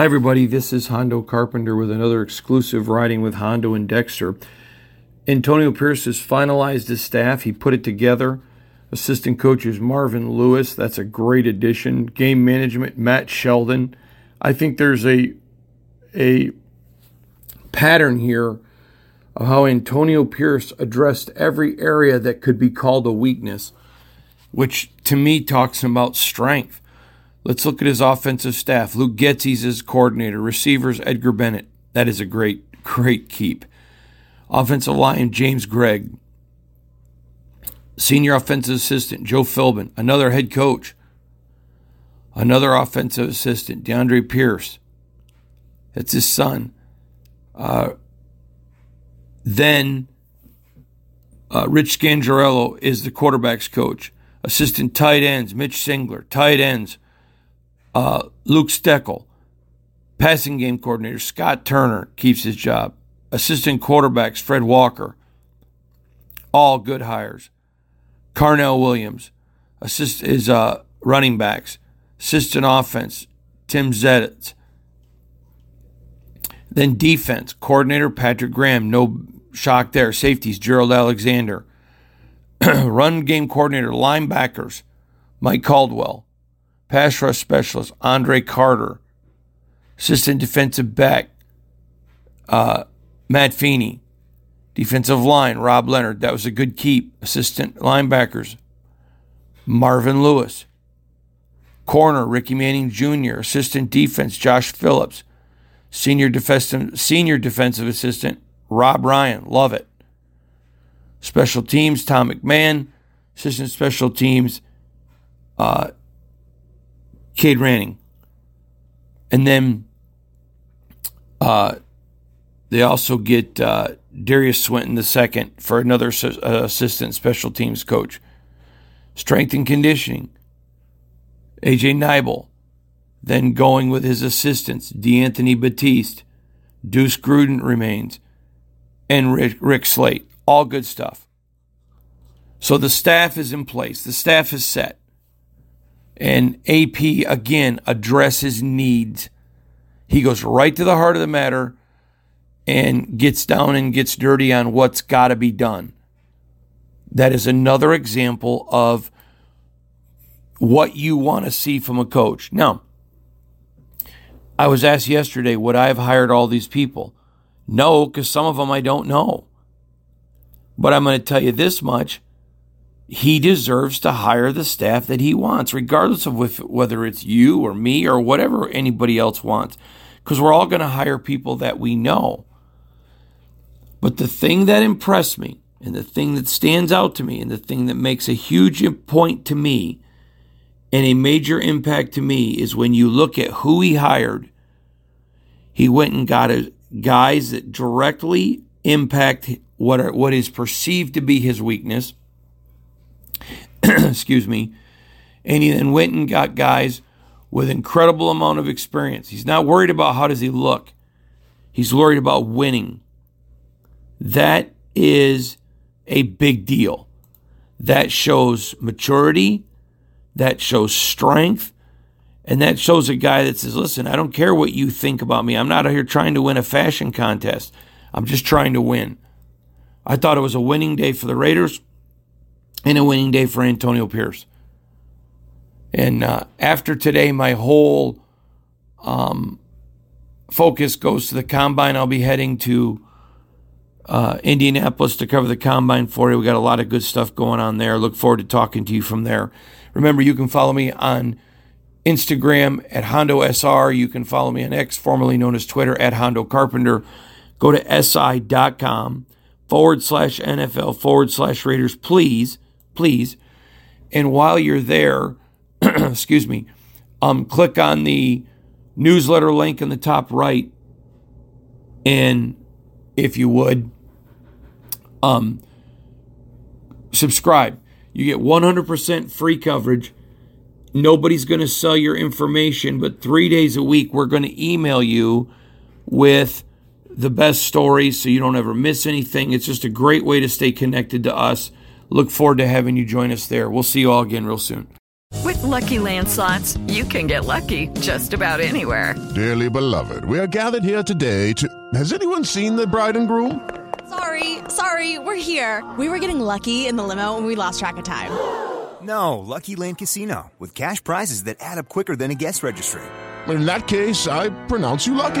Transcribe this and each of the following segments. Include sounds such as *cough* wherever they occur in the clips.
Hi, everybody. This is Hondo Carpenter with another exclusive riding with Hondo and Dexter. Antonio Pierce has finalized his staff. He put it together. Assistant coach is Marvin Lewis. That's a great addition. Game management, Matt Sheldon. I think there's a a pattern here of how Antonio Pierce addressed every area that could be called a weakness, which to me talks about strength. Let's look at his offensive staff. Luke Getsy's his coordinator. Receivers, Edgar Bennett. That is a great, great keep. Offensive line, James Cregg. Senior offensive assistant, Joe Philbin. Another head coach. Another offensive assistant, DeAndre Pierce. That's his son. Uh, then uh, Rich Scangarello is the quarterback's coach. Assistant tight ends, Mitch Singler. Tight ends, uh, Luke Steckel. Passing game coordinator, Scott Turner, keeps his job. Assistant quarterbacks, Fred Walker. All good hires. Carnell Williams. Assist is uh, running backs. Assistant offense, Tim Zeditz. Then defense, coordinator Patrick Graham. No shock there. Safeties, Gerald Alexander. *clears throat* Run game coordinator, linebackers, Mike Caldwell. Pass rush specialist, Andre Carter. Assistant defensive back, uh, Matt Feeney. Defensive line, Rob Leonhard. That was a good keep. Assistant linebackers, Marvin Lewis. Corner, Ricky Manning Jr. Assistant defense, Josh Phillips. Senior defensive, senior defensive assistant, Rob Ryan. Love it. Special teams, Tom McMahon. Assistant special teams, uh, Cade Ranning. And then uh, they also get uh, Derius Swinton II for another uh, assistant special teams coach. Strength and conditioning, AJ Neibel. Then going with his assistants, DeAnthony Batiste, Deuce Gruden remains, and Rick, Rick Slate. All good stuff. So the staff is in place, the staff is set. And AP again addresses needs. He goes right to the heart of the matter and gets down and gets dirty on what's got to be done. That is another example of what you want to see from a coach. Now, I was asked yesterday, would I have hired all these people? No, because some of them I don't know. But I'm going to tell you this much he deserves to hire the staff that he wants, regardless of if, whether it's you or me or whatever anybody else wants, because we're all going to hire people that we know. But the thing that impressed me, and the thing that stands out to me, and the thing that makes a huge point to me, And a major impact to me is when you look at who he hired, he went and got a, guys that directly impact what are, what is perceived to be his weakness. *clears throat* Excuse me. And he then went and got guys with incredible amount of experience. He's not worried about how does he look. He's worried about winning. That is a big deal. That shows maturity, that shows strength, and that shows a guy that says, Listen, I don't care what you think about me. I'm not out here trying to win a fashion contest. I'm just trying to win. I thought it was a winning day for the Raiders and a winning day for Antonio Pierce. And uh, after today, my whole um, focus goes to the combine. I'll be heading to uh, Indianapolis to cover the combine for you. We got a lot of good stuff going on there. Look forward to talking to you from there. Remember, you can follow me on Instagram at Hondo SR. You can follow me on X, formerly known as Twitter, at Hondo Carpenter. Go to si.com forward slash NFL forward slash Raiders, please, please. And while you're there, *clears throat* excuse me, um, click on the newsletter link in the top right. And if you would, um, subscribe. You get 100% free coverage. Nobody's going to sell your information, but three days a week, we're going to email you with the best stories so you don't ever miss anything. It's just a great way to stay connected to us. Look forward to having you join us there. We'll see you all again real soon. With lucky landslots, you can get lucky just about anywhere. Dearly beloved, we are gathered here today to. Has anyone seen the bride and groom? Sorry, sorry, we're here. We were getting lucky in the limo and we lost track of time. *gasps* No, Lucky Land Casino, with cash prizes that add up quicker than a guest registry. In that case, I pronounce you lucky.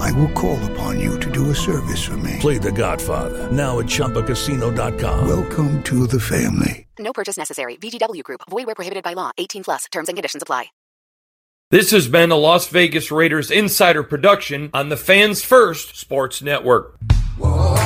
I will call upon you to do a service for me. Play The Godfather now at ChumbaCasino.com. Welcome to the family. No purchase necessary. VGW Group. Void where prohibited by law. 18 plus. Terms and conditions apply. This has been a Las Vegas Raiders insider production on the Fans First Sports Network. Lucky